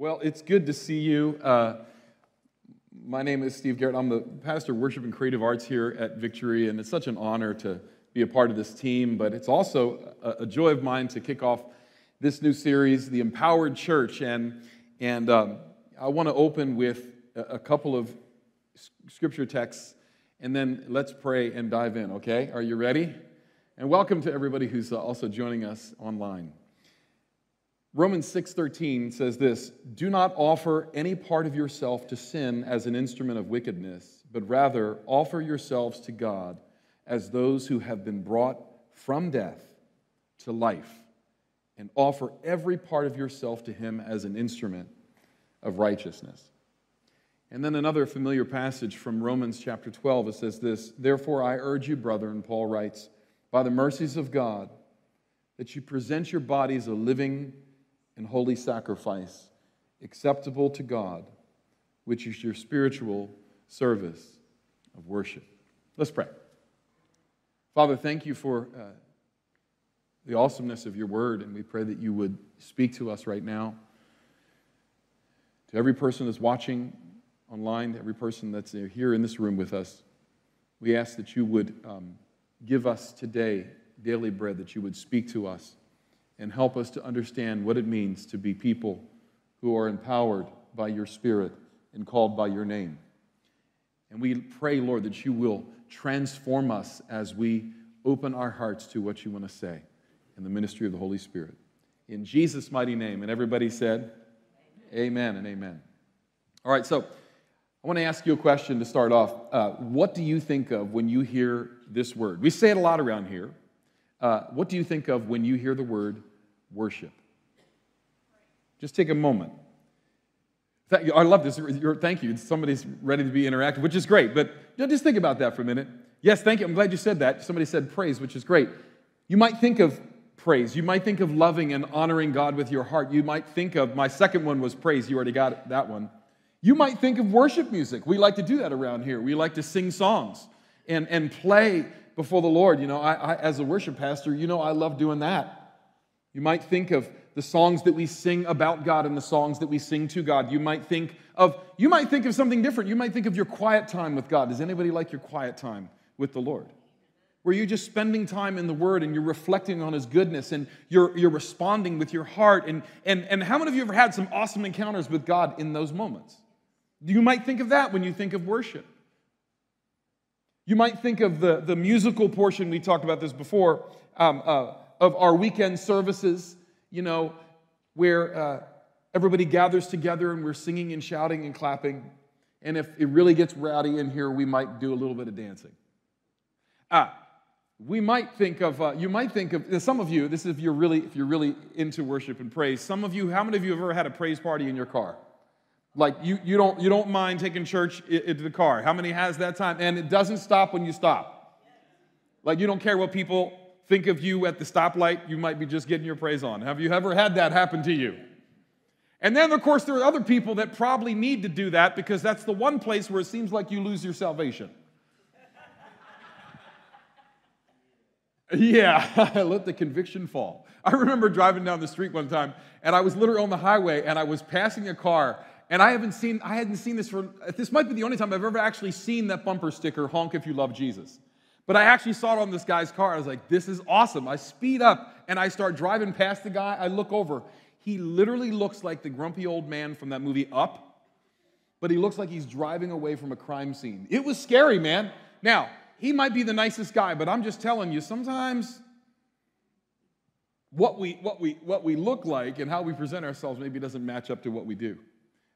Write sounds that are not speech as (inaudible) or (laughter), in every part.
Well, it's good to see you. Uh, my name is Steve Garrett. I'm the pastor of worship and creative arts here at Victory, and it's such an honor to be a part of this team. But it's also a, a joy of mine to kick off this new series, The Empowered Church. And, and um, I want to open with a, a couple of scripture texts, and then let's pray and dive in, okay? Are you ready? And welcome to everybody who's also joining us online. Romans 6:13 says this, "Do not offer any part of yourself to sin as an instrument of wickedness, but rather offer yourselves to God as those who have been brought from death to life, and offer every part of yourself to him as an instrument of righteousness." And then another familiar passage from Romans chapter 12 it says this, "Therefore I urge you, brethren," Paul writes, "by the mercies of God, that you present your bodies a living and holy sacrifice, acceptable to God, which is your spiritual service of worship. Let's pray. Father, thank you for uh, the awesomeness of your word, and we pray that you would speak to us right now. To every person that's watching online, to every person that's here in this room with us, we ask that you would um, give us today daily bread, that you would speak to us and help us to understand what it means to be people who are empowered by your Spirit and called by your name. And we pray, Lord, that you will transform us as we open our hearts to what you want to say in the ministry of the Holy Spirit. In Jesus' mighty name. And everybody said, Amen, amen and amen. All right, so I want to ask you a question to start off. Uh, what do you think of when you hear this word? We say it a lot around here. Uh, what do you think of when you hear the word worship. Just take a moment. I love this. Thank you. Somebody's ready to be interactive, which is great. But just think about that for a minute. Yes, thank you. I'm glad you said that. Somebody said praise, which is great. You might think of praise. You might think of loving and honoring God with your heart. You might think of, my second one was praise. You already got that one. You might think of worship music. We like to do that around here. We like to sing songs and, and play before the Lord. You know, I, I, as a worship pastor, you know I love doing that. You might think of the songs that we sing about God and the songs that we sing to God. You might think of you might think of something different. You might think of your quiet time with God. Does anybody like your quiet time with the Lord? Where you're just spending time in the Word and you're reflecting on His goodness and you're, you're responding with your heart. And, and, and how many of you ever had some awesome encounters with God in those moments? You might think of that when you think of worship. You might think of the, the musical portion, we talked about this before, um, uh, of our weekend services, you know, where uh, everybody gathers together and we're singing and shouting and clapping. And if it really gets rowdy in here, we might do a little bit of dancing. Ah, we might think of uh, you might think of some of you this is if you're really if you're really into worship and praise some of you how many of you have ever had a praise party in your car like you, you don't you don't mind taking church into the car how many has that time and it doesn't stop when you stop like you don't care what people think of you at the stoplight, you might be just getting your praise on. Have you ever had that happen to you? And then, of course, there are other people that probably need to do that because that's the one place where it seems like you lose your salvation. (laughs) yeah, (laughs) let the conviction fall. I remember driving down the street one time and I was literally on the highway and I was passing a car and I haven't seen I hadn't seen this for this might be the only time I've ever actually seen that bumper sticker honk if you love Jesus. But I actually saw it on this guy's car. I was like, this is awesome. I speed up and I start driving past the guy. I look over. He literally looks like the grumpy old man from that movie Up, but he looks like he's driving away from a crime scene. It was scary, man. Now, he might be the nicest guy, but I'm just telling you, sometimes what we, what we, what we look like and how we present ourselves maybe doesn't match up to what we do.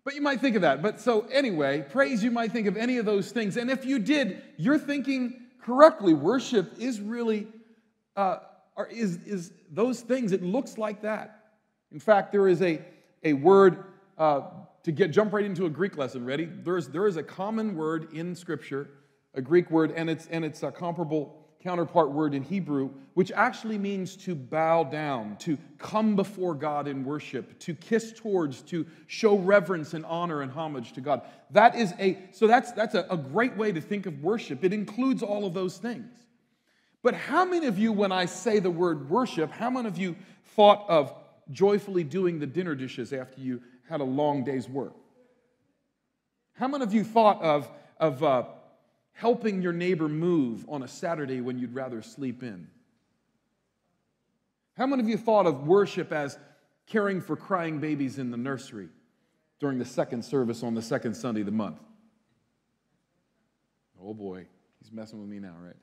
But you might think of that. But so, anyway, praise, you might think of any of those things. And if you did, you're thinking correctly, worship is really, uh, is, is those things. It looks like that. In fact, there is a, a word uh, to get jump right into a Greek lesson. Ready? There's, there is a common word in Scripture, a Greek word, and it's, and it's a comparable counterpart word in Hebrew, which actually means to bow down, to come before God in worship, to kiss towards, to show reverence and honor and homage to God. That is a, so that's, that's a, a great way to think of worship. It includes all of those things. But how many of you, when I say the word worship, how many of you thought of joyfully doing the dinner dishes after you had a long day's work? How many of you thought of, of uh, helping your neighbor move on a Saturday when you'd rather sleep in? How many of you thought of worship as caring for crying babies in the nursery during the second service on the second Sunday of the month? Oh boy, he's messing with me now, right?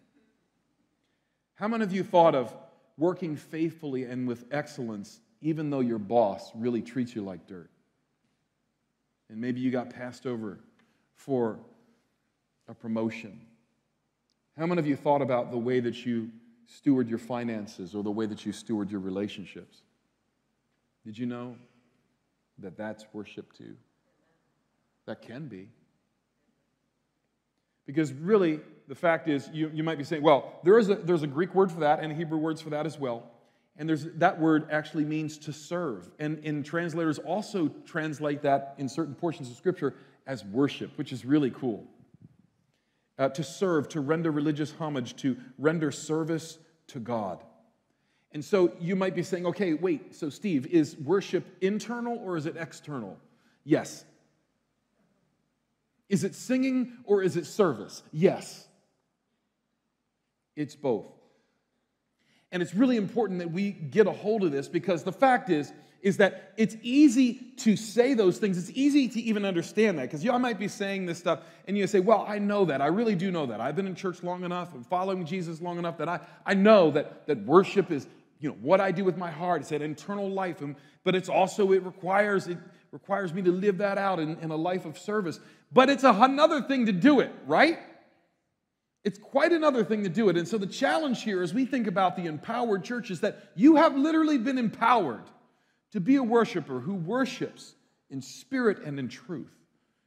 How many of you thought of working faithfully and with excellence even though your boss really treats you like dirt? And maybe you got passed over for a promotion. How many of you thought about the way that you steward your finances or the way that you steward your relationships? Did you know that that's worship too? That can be. Because really, the fact is, you, you might be saying, well, there is a, there's a Greek word for that and Hebrew words for that as well. And there's, that word actually means to serve. And, and translators also translate that in certain portions of Scripture as worship, which is really cool. Uh, to serve, to render religious homage, to render service to God. And so you might be saying, okay, wait, so Steve, is worship internal or is it external? Yes, is it singing or is it service? Yes. It's both. And it's really important that we get a hold of this because the fact is, is that it's easy to say those things. It's easy to even understand that because y'all might be saying this stuff and you say, Well, I know that. I really do know that. I've been in church long enough and following Jesus long enough that I, I know that, that worship is you know what I do with my heart. It's that internal life. And, but it's also, it requires, it requires me to live that out in, in a life of service. But it's a, another thing to do it, right? It's quite another thing to do it. And so the challenge here as we think about the empowered church is that you have literally been empowered to be a worshiper who worships in spirit and in truth.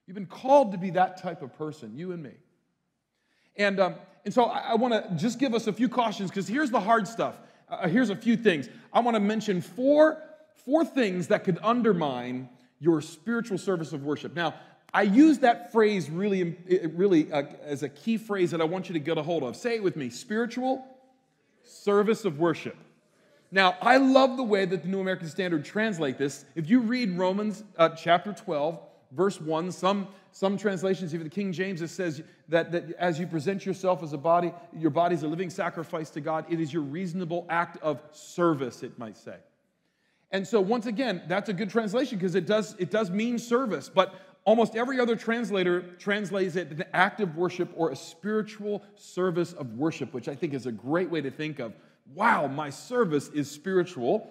You've been called to be that type of person, you and me. And, um, and so I, I want to just give us a few cautions because here's the hard stuff. Uh, here's a few things. I want to mention four, four things that could undermine your spiritual service of worship. Now, I use that phrase really, really uh, as a key phrase that I want you to get a hold of. Say it with me spiritual service of worship. Now, I love the way that the New American Standard translate this. If you read Romans uh, chapter 12, verse 1, some, some translations, even the King James, it says that, that as you present yourself as a body, your body is a living sacrifice to God, it is your reasonable act of service, it might say. And so, once again, that's a good translation because it does, it does mean service. But almost every other translator translates it an act of worship or a spiritual service of worship, which I think is a great way to think of wow, my service is spiritual.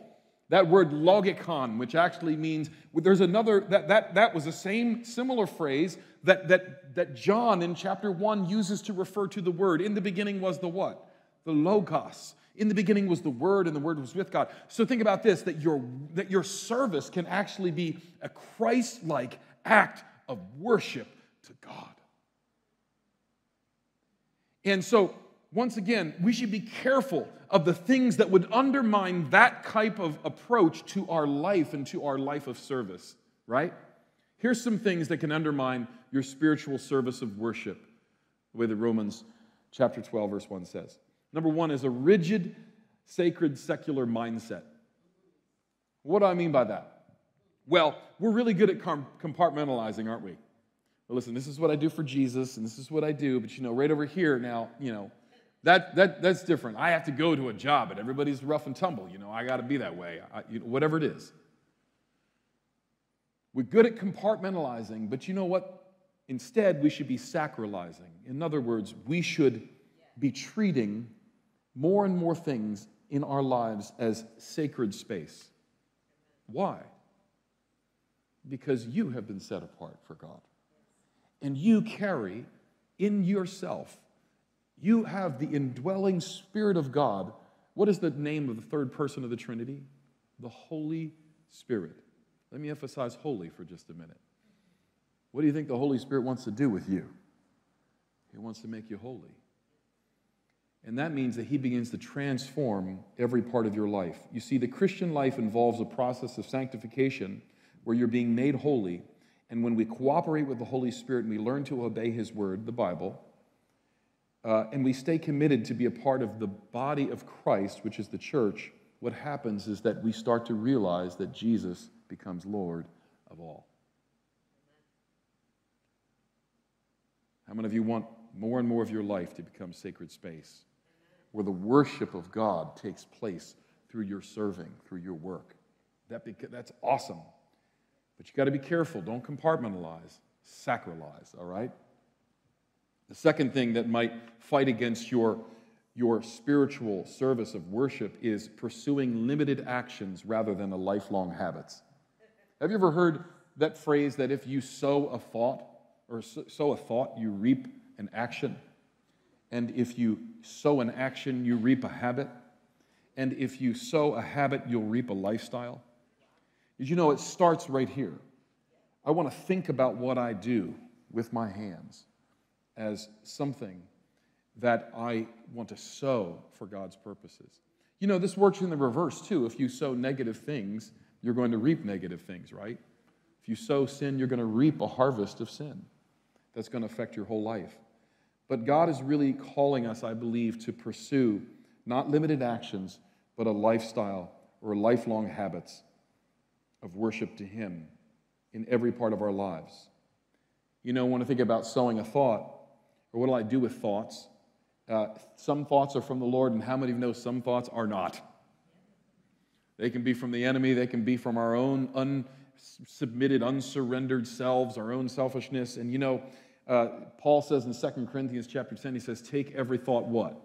That word logikon, which actually means there's another that that that was the same similar phrase that that that John in chapter 1 uses to refer to the word. In the beginning was the what? The logos. In the beginning was the Word, and the Word was with God. So think about this that your, that your service can actually be a Christ like act of worship to God. And so, once again, we should be careful of the things that would undermine that type of approach to our life and to our life of service, right? Here's some things that can undermine your spiritual service of worship, the way that Romans chapter 12, verse 1 says. Number one is a rigid, sacred, secular mindset. What do I mean by that? Well, we're really good at compartmentalizing, aren't we? Well, listen, this is what I do for Jesus, and this is what I do, but you know, right over here now, you know, that, that, that's different. I have to go to a job, and everybody's rough and tumble. You know, I got to be that way, I, you know, whatever it is. We're good at compartmentalizing, but you know what? Instead, we should be sacralizing. In other words, we should be treating more and more things in our lives as sacred space. Why? Because you have been set apart for God. And you carry in yourself, you have the indwelling Spirit of God. What is the name of the third person of the Trinity? The Holy Spirit. Let me emphasize holy for just a minute. What do you think the Holy Spirit wants to do with you? He wants to make you holy. And that means that He begins to transform every part of your life. You see, the Christian life involves a process of sanctification where you're being made holy. And when we cooperate with the Holy Spirit and we learn to obey His word, the Bible, uh, and we stay committed to be a part of the body of Christ, which is the church, what happens is that we start to realize that Jesus becomes Lord of all. How many of you want more and more of your life to become sacred space where the worship of God takes place through your serving, through your work? That beca- that's awesome. But you got to be careful. Don't compartmentalize, sacralize, all right? The second thing that might fight against your, your spiritual service of worship is pursuing limited actions rather than a lifelong habits. Have you ever heard that phrase that if you sow a thought, or sow a thought, you reap an action? And if you sow an action, you reap a habit? And if you sow a habit, you'll reap a lifestyle? Did you know it starts right here? I want to think about what I do with my hands as something that I want to sow for God's purposes. You know, this works in the reverse too. If you sow negative things, you're going to reap negative things, right? If you sow sin, you're going to reap a harvest of sin that's going to affect your whole life. But God is really calling us, I believe, to pursue not limited actions, but a lifestyle or lifelong habits of worship to Him in every part of our lives. You know, when I think about sowing a thought, or what do I do with thoughts? Uh, some thoughts are from the Lord, and how many of you know some thoughts are not? They can be from the enemy, they can be from our own unsubmitted, unsurrendered selves, our own selfishness. And you know, uh, Paul says in 2 Corinthians chapter 10, he says, Take every thought what?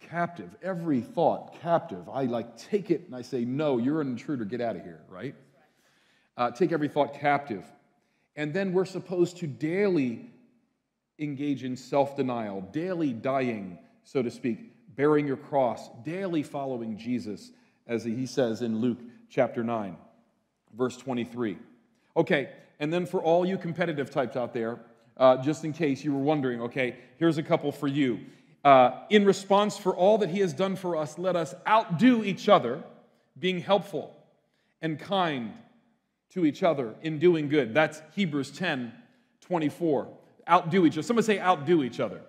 captive, every thought captive. I like take it and I say, no, you're an intruder, get out of here, right? Uh, take every thought captive. And then we're supposed to daily engage in self denial, daily dying, so to speak, bearing your cross, daily following Jesus, as he says in Luke chapter 9, verse 23. Okay, and then for all you competitive types out there, uh, just in case you were wondering, okay, here's a couple for you. Uh, in response for all that he has done for us, let us outdo each other, being helpful and kind to each other in doing good. That's Hebrews 10 24. Outdo each other. Someone say, outdo each other.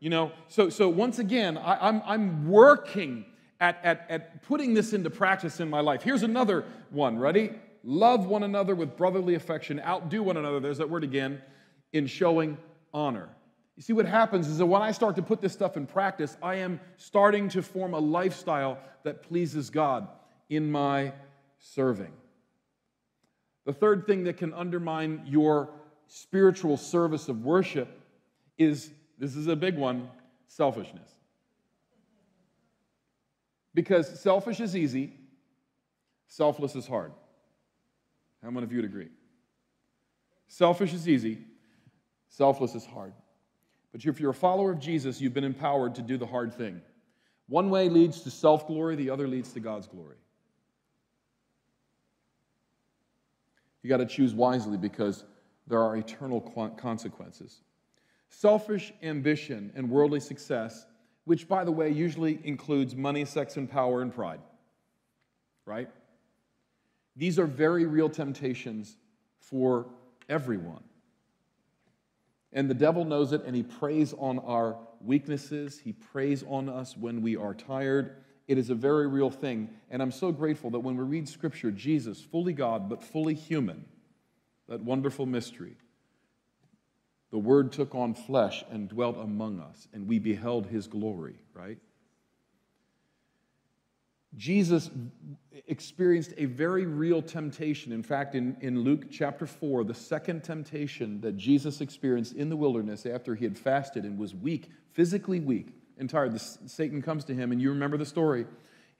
You know, so, so once again, I, I'm, I'm working at, at, at putting this into practice in my life. Here's another one. Ready? Love one another with brotherly affection, outdo one another. There's that word again, in showing honor. You see, what happens is that when I start to put this stuff in practice, I am starting to form a lifestyle that pleases God in my serving. The third thing that can undermine your spiritual service of worship is this is a big one selfishness. Because selfish is easy, selfless is hard. How many of you would agree? Selfish is easy, selfless is hard. But if you're a follower of Jesus, you've been empowered to do the hard thing. One way leads to self glory, the other leads to God's glory. You got to choose wisely because there are eternal consequences. Selfish ambition and worldly success, which, by the way, usually includes money, sex, and power and pride, right? These are very real temptations for everyone. And the devil knows it, and he preys on our weaknesses. He preys on us when we are tired. It is a very real thing. And I'm so grateful that when we read Scripture, Jesus, fully God, but fully human, that wonderful mystery, the Word took on flesh and dwelt among us, and we beheld his glory, right? Jesus experienced a very real temptation. In fact, in, in Luke chapter 4, the second temptation that Jesus experienced in the wilderness after he had fasted and was weak, physically weak and tired, Satan comes to him, and you remember the story.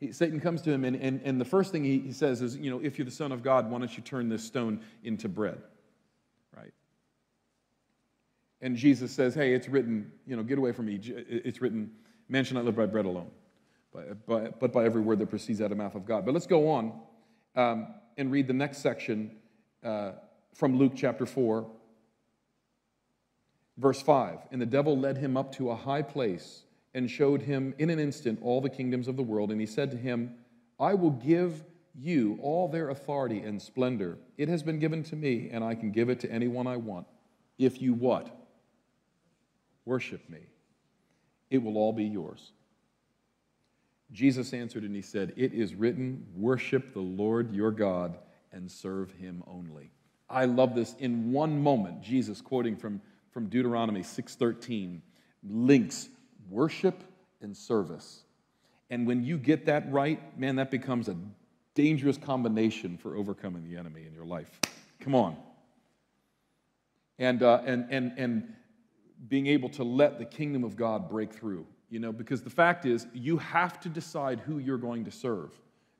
He, Satan comes to him, and, and, and the first thing he, he says is, You know, if you're the Son of God, why don't you turn this stone into bread? Right? And Jesus says, Hey, it's written, you know, get away from me. It's written, man shall not live by bread alone but, but but by every word that proceeds out of the mouth of God. But let's go on um, and read the next section uh, from Luke chapter 4, verse 5. And the devil led him up to a high place and showed him in an instant all the kingdoms of the world. And he said to him, I will give you all their authority and splendor. It has been given to me, and I can give it to anyone I want. If you what? Worship me. It will all be yours. Jesus answered and he said, It is written, Worship the Lord your God and serve him only. I love this. In one moment, Jesus, quoting from, from Deuteronomy 6.13, links worship and service. And when you get that right, man, that becomes a dangerous combination for overcoming the enemy in your life. Come on. And, uh, and, and, and being able to let the kingdom of God break through. You know, because the fact is, you have to decide who you're going to serve,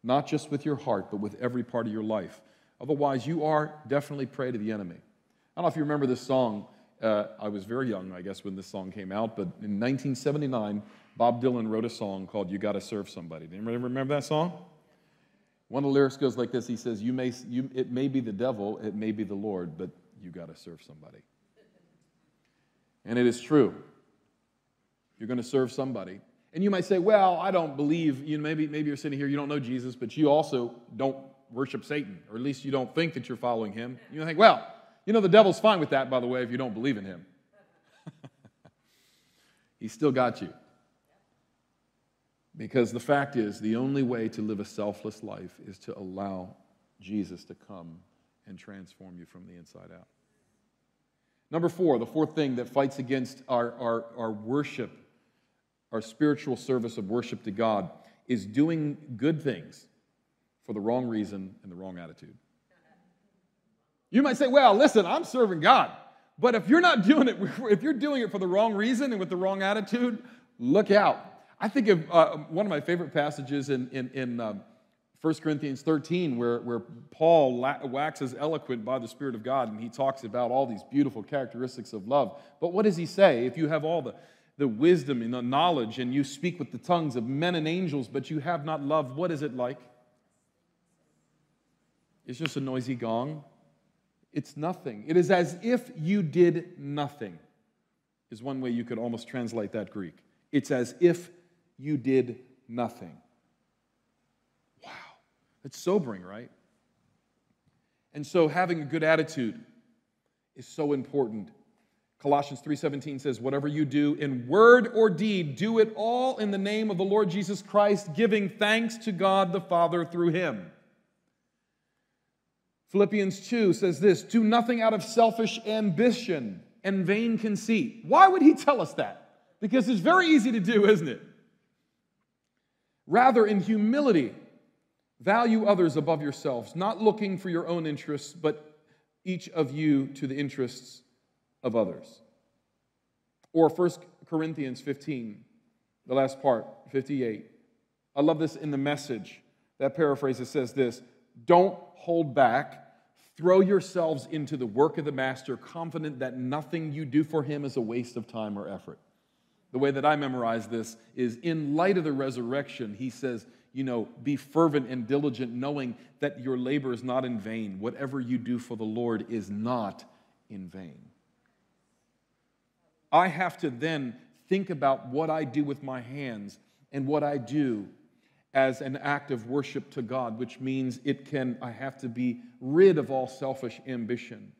not just with your heart, but with every part of your life. Otherwise, you are definitely prey to the enemy. I don't know if you remember this song. Uh, I was very young, I guess, when this song came out, but in 1979, Bob Dylan wrote a song called You Gotta Serve Somebody. Do anybody remember that song? One of the lyrics goes like this He says, you may, you, It may be the devil, it may be the Lord, but you gotta serve somebody. And it is true. You're to serve somebody. And you might say, well, I don't believe, you know, maybe, maybe you're sitting here, you don't know Jesus, but you also don't worship Satan, or at least you don't think that you're following him. You think, well, you know, the devil's fine with that, by the way, if you don't believe in him. (laughs) He's still got you. Because the fact is, the only way to live a selfless life is to allow Jesus to come and transform you from the inside out. Number four, the fourth thing that fights against our, our, our worship, our spiritual service of worship to God, is doing good things for the wrong reason and the wrong attitude. You might say, well, listen, I'm serving God. But if you're not doing it, (laughs) if you're doing it for the wrong reason and with the wrong attitude, look out. I think of uh, one of my favorite passages in, in, in um, 1 Corinthians 13, where, where Paul waxes eloquent by the Spirit of God, and he talks about all these beautiful characteristics of love. But what does he say? If you have all the, the wisdom and the knowledge, and you speak with the tongues of men and angels, but you have not love, what is it like? It's just a noisy gong. It's nothing. It is as if you did nothing, is one way you could almost translate that Greek. It's as if you did nothing. Wow. That's sobering, right? And so having a good attitude is so important. Colossians 3:17 says, "Whatever you do in word or deed, do it all in the name of the Lord Jesus Christ, giving thanks to God the Father through him." Philippians 2 says this, "Do nothing out of selfish ambition and vain conceit." Why would he tell us that? Because it's very easy to do, isn't it? Rather in humility, Value others above yourselves, not looking for your own interests, but each of you to the interests of others. Or 1 Corinthians 15, the last part, 58. I love this in the message. That paraphrase it says this Don't hold back. Throw yourselves into the work of the Master, confident that nothing you do for him is a waste of time or effort. The way that I memorize this is in light of the resurrection, he says, you know, be fervent and diligent, knowing that your labor is not in vain. Whatever you do for the Lord is not in vain. I have to then think about what I do with my hands and what I do as an act of worship to God, which means it can, I have to be rid of all selfish ambition.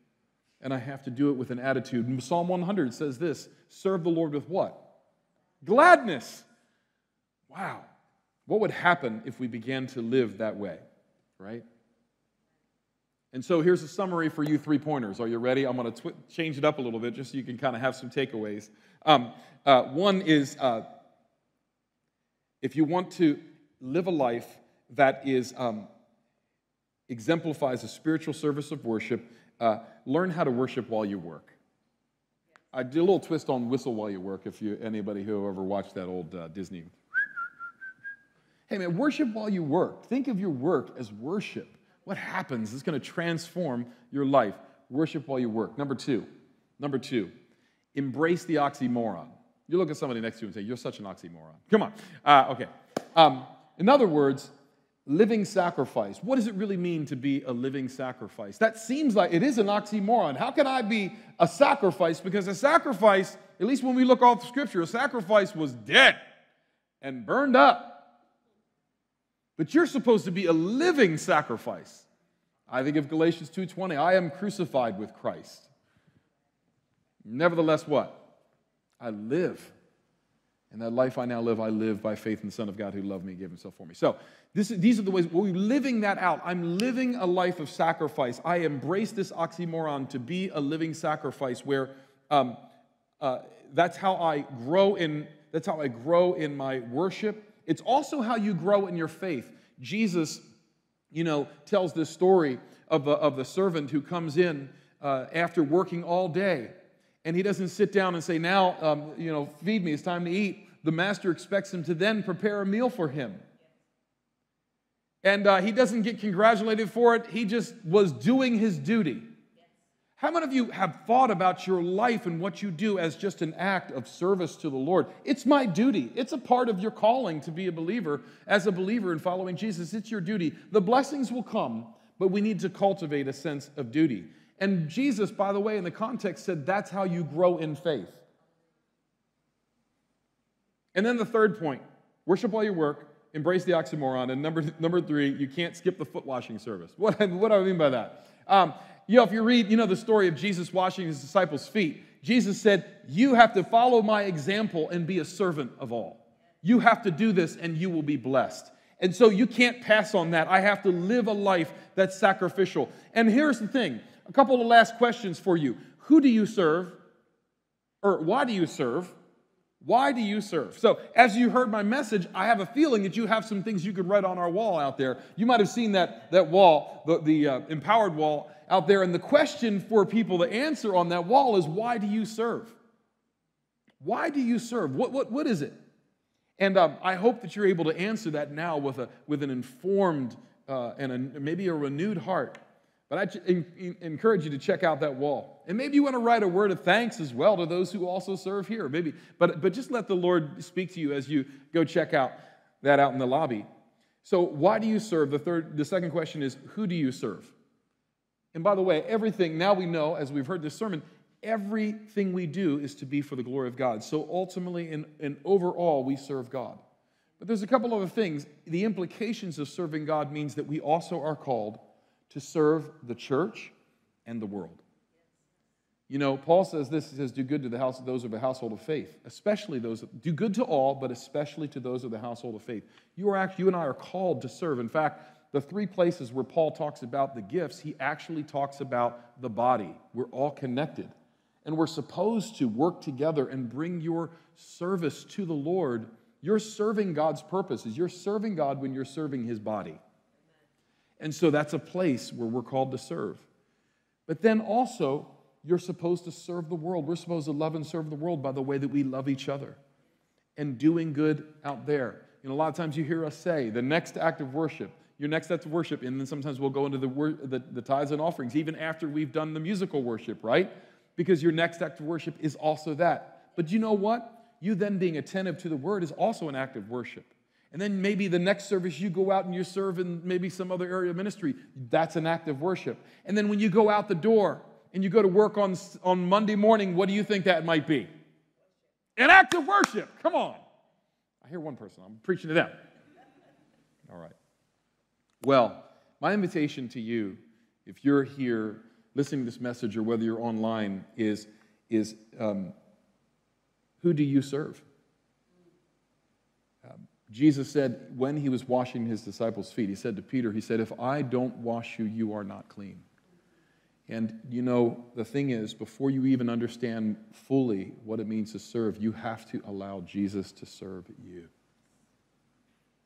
And I have to do it with an attitude. Psalm 100 says this serve the Lord with what? Gladness. Wow. What would happen if we began to live that way, right? And so here's a summary for you three pointers. Are you ready? I'm going to tw- change it up a little bit just so you can kind of have some takeaways. Um, uh, one is uh, if you want to live a life that is um, exemplifies a spiritual service of worship, uh, learn how to worship while you work. I did a little twist on whistle while you work. If you anybody who ever watched that old uh, Disney Hey, man, worship while you work. Think of your work as worship. What happens is going to transform your life. Worship while you work. Number two, number two, embrace the oxymoron. You look at somebody next to you and say, You're such an oxymoron. Come on. Uh, okay. Um, in other words, living sacrifice. What does it really mean to be a living sacrifice? That seems like it is an oxymoron. How can I be a sacrifice? Because a sacrifice, at least when we look the scripture, a sacrifice was dead and burned up. But you're supposed to be a living sacrifice. I think of Galatians 2:20, I am crucified with Christ. Nevertheless, what? I live. And that life I now live, I live by faith in the Son of God who loved me and gave himself for me. So this, these are the ways we're living that out. I'm living a life of sacrifice. I embrace this oxymoron to be a living sacrifice where um, uh, that's how I grow in that's how I grow in my worship. It's also how you grow in your faith. Jesus, you know, tells this story of the, of the servant who comes in uh, after working all day and he doesn't sit down and say, Now, um, you know, feed me, it's time to eat. The master expects him to then prepare a meal for him. And uh, he doesn't get congratulated for it, he just was doing his duty. How many of you have thought about your life and what you do as just an act of service to the Lord? It's my duty. It's a part of your calling to be a believer. As a believer in following Jesus, it's your duty. The blessings will come, but we need to cultivate a sense of duty. And Jesus, by the way, in the context said that's how you grow in faith. And then the third point worship while you work, embrace the oxymoron. And number, number three, you can't skip the foot washing service. (laughs) What, what do I mean by that? Um, you know, if you read, you know, the story of Jesus washing his disciples' feet, Jesus said, You have to follow my example and be a servant of all. You have to do this and you will be blessed. And so you can't pass on that. I have to live a life that's sacrificial. And here's the thing a couple of last questions for you. Who do you serve? Or why do you serve? Why do you serve? So, as you heard my message, I have a feeling that you have some things you could write on our wall out there. You might have seen that, that wall, the, the uh, empowered wall out there. And the question for people to answer on that wall is why do you serve? Why do you serve? What, what, what is it? And um, I hope that you're able to answer that now with, a, with an informed uh, and a, maybe a renewed heart. But I encourage you to check out that wall. And maybe you want to write a word of thanks as well to those who also serve here. Maybe, but, but just let the Lord speak to you as you go check out that out in the lobby. So, why do you serve? The third, the second question is, who do you serve? And by the way, everything, now we know, as we've heard this sermon, everything we do is to be for the glory of God. So ultimately and, and overall, we serve God. But there's a couple other things. The implications of serving God means that we also are called to serve the church and the world. You know, Paul says this, he says, do good to the house those of the household of faith, especially those, do good to all, but especially to those of the household of faith. You are actually, you and I are called to serve. In fact, the three places where Paul talks about the gifts, he actually talks about the body. We're all connected. And we're supposed to work together and bring your service to the Lord. You're serving God's purposes. You're serving God when you're serving his body. And so that's a place where we're called to serve. But then also, you're supposed to serve the world. We're supposed to love and serve the world by the way that we love each other and doing good out there. You know, a lot of times you hear us say, the next act of worship, your next act of worship, and then sometimes we'll go into the, the, the tithes and offerings, even after we've done the musical worship, right? Because your next act of worship is also that. But you know what? You then being attentive to the word is also an act of worship. And then maybe the next service you go out and you serve in maybe some other area of ministry. That's an act of worship. And then when you go out the door and you go to work on, on Monday morning, what do you think that might be? An act of worship. Come on. I hear one person. I'm preaching to them. All right. Well, my invitation to you, if you're here listening to this message or whether you're online, is, is um, who do you serve? Jesus said when he was washing his disciples' feet, he said to Peter, he said, If I don't wash you, you are not clean. And you know, the thing is, before you even understand fully what it means to serve, you have to allow Jesus to serve you.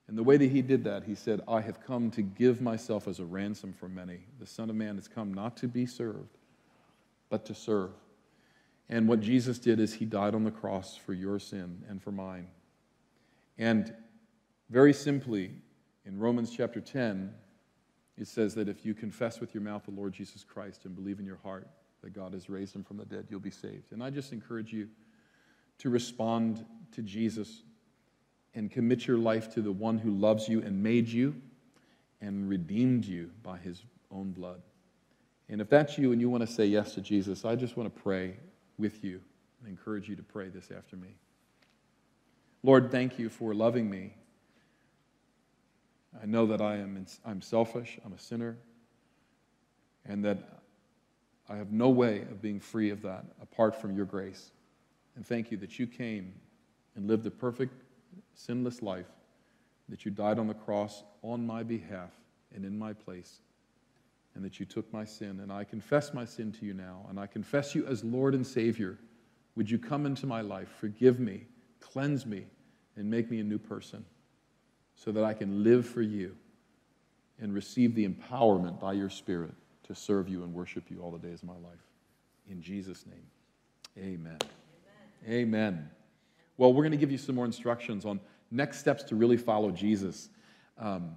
And the way that he did that, he said, I have come to give myself as a ransom for many. The Son of Man has come not to be served, but to serve. And what Jesus did is he died on the cross for your sin and for mine. And very simply, in Romans chapter 10, it says that if you confess with your mouth the Lord Jesus Christ and believe in your heart that God has raised him from the dead, you'll be saved. And I just encourage you to respond to Jesus and commit your life to the one who loves you and made you and redeemed you by his own blood. And if that's you and you want to say yes to Jesus, I just want to pray with you and encourage you to pray this after me. Lord, thank you for loving me I know that I am I'm selfish, I'm a sinner, and that I have no way of being free of that apart from your grace. And thank you that you came and lived a perfect, sinless life, that you died on the cross on my behalf and in my place, and that you took my sin. And I confess my sin to you now, and I confess you as Lord and Savior. Would you come into my life, forgive me, cleanse me, and make me a new person so that I can live for you and receive the empowerment by your Spirit to serve you and worship you all the days of my life. In Jesus' name, amen. Amen. amen. Well, we're going to give you some more instructions on next steps to really follow Jesus um,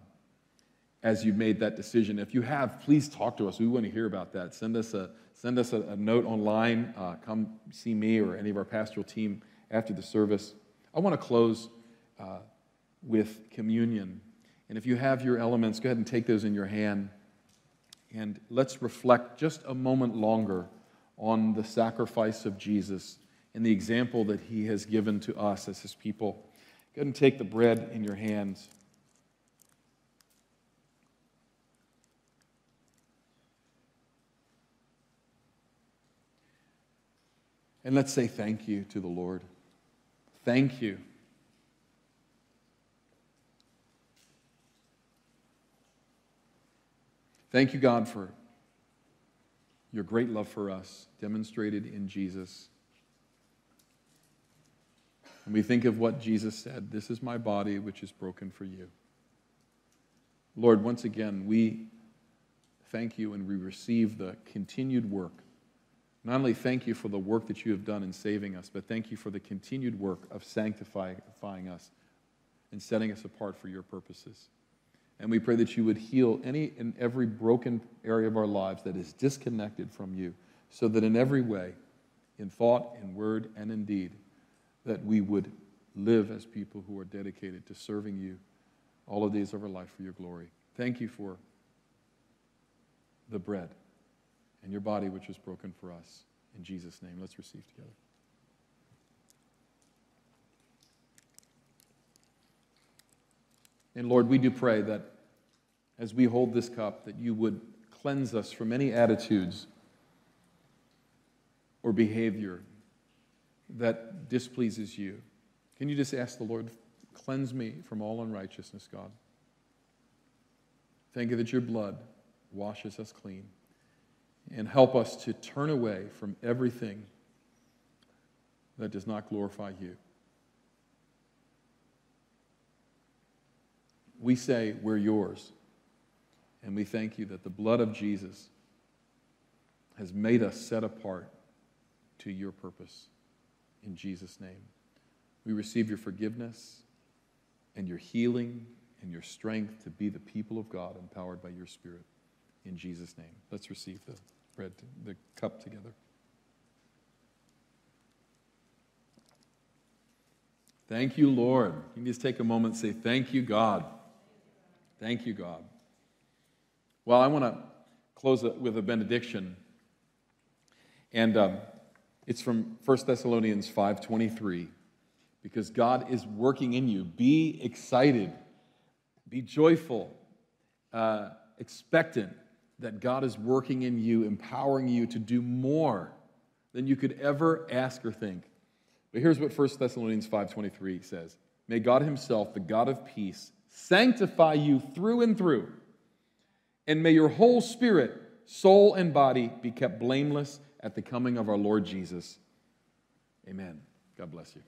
as you've made that decision. If you have, please talk to us. We want to hear about that. Send us a, send us a, a note online. Uh, come see me or any of our pastoral team after the service. I want to close uh, with communion. And if you have your elements, go ahead and take those in your hand. And let's reflect just a moment longer on the sacrifice of Jesus and the example that he has given to us as his people. Go ahead and take the bread in your hands. And let's say thank you to the Lord. Thank you. Thank you, God, for your great love for us demonstrated in Jesus. And we think of what Jesus said This is my body, which is broken for you. Lord, once again, we thank you and we receive the continued work. Not only thank you for the work that you have done in saving us, but thank you for the continued work of sanctifying us and setting us apart for your purposes. And we pray that you would heal any and every broken area of our lives that is disconnected from you, so that in every way, in thought, in word, and in deed, that we would live as people who are dedicated to serving you all the days of our life for your glory. Thank you for the bread and your body, which was broken for us. In Jesus' name, let's receive together. And Lord, we do pray that as we hold this cup, that you would cleanse us from any attitudes or behavior that displeases you. Can you just ask the Lord, cleanse me from all unrighteousness, God? Thank you that your blood washes us clean and help us to turn away from everything that does not glorify you. We say, We're yours. And we thank you that the blood of Jesus has made us set apart to your purpose. In Jesus' name. We receive your forgiveness and your healing and your strength to be the people of God empowered by your Spirit. In Jesus' name. Let's receive the bread, the cup together. Thank you, Lord. You just take a moment and say, Thank you, God. Thank you, God. Well, I want to close with a benediction. And um, it's from 1 Thessalonians 5.23. Because God is working in you. Be excited. Be joyful. Uh, expectant that God is working in you, empowering you to do more than you could ever ask or think. But here's what 1 Thessalonians 5:23 says. May God himself, the God of peace, sanctify you through and through. And may your whole spirit, soul, and body be kept blameless at the coming of our Lord Jesus. Amen. God bless you.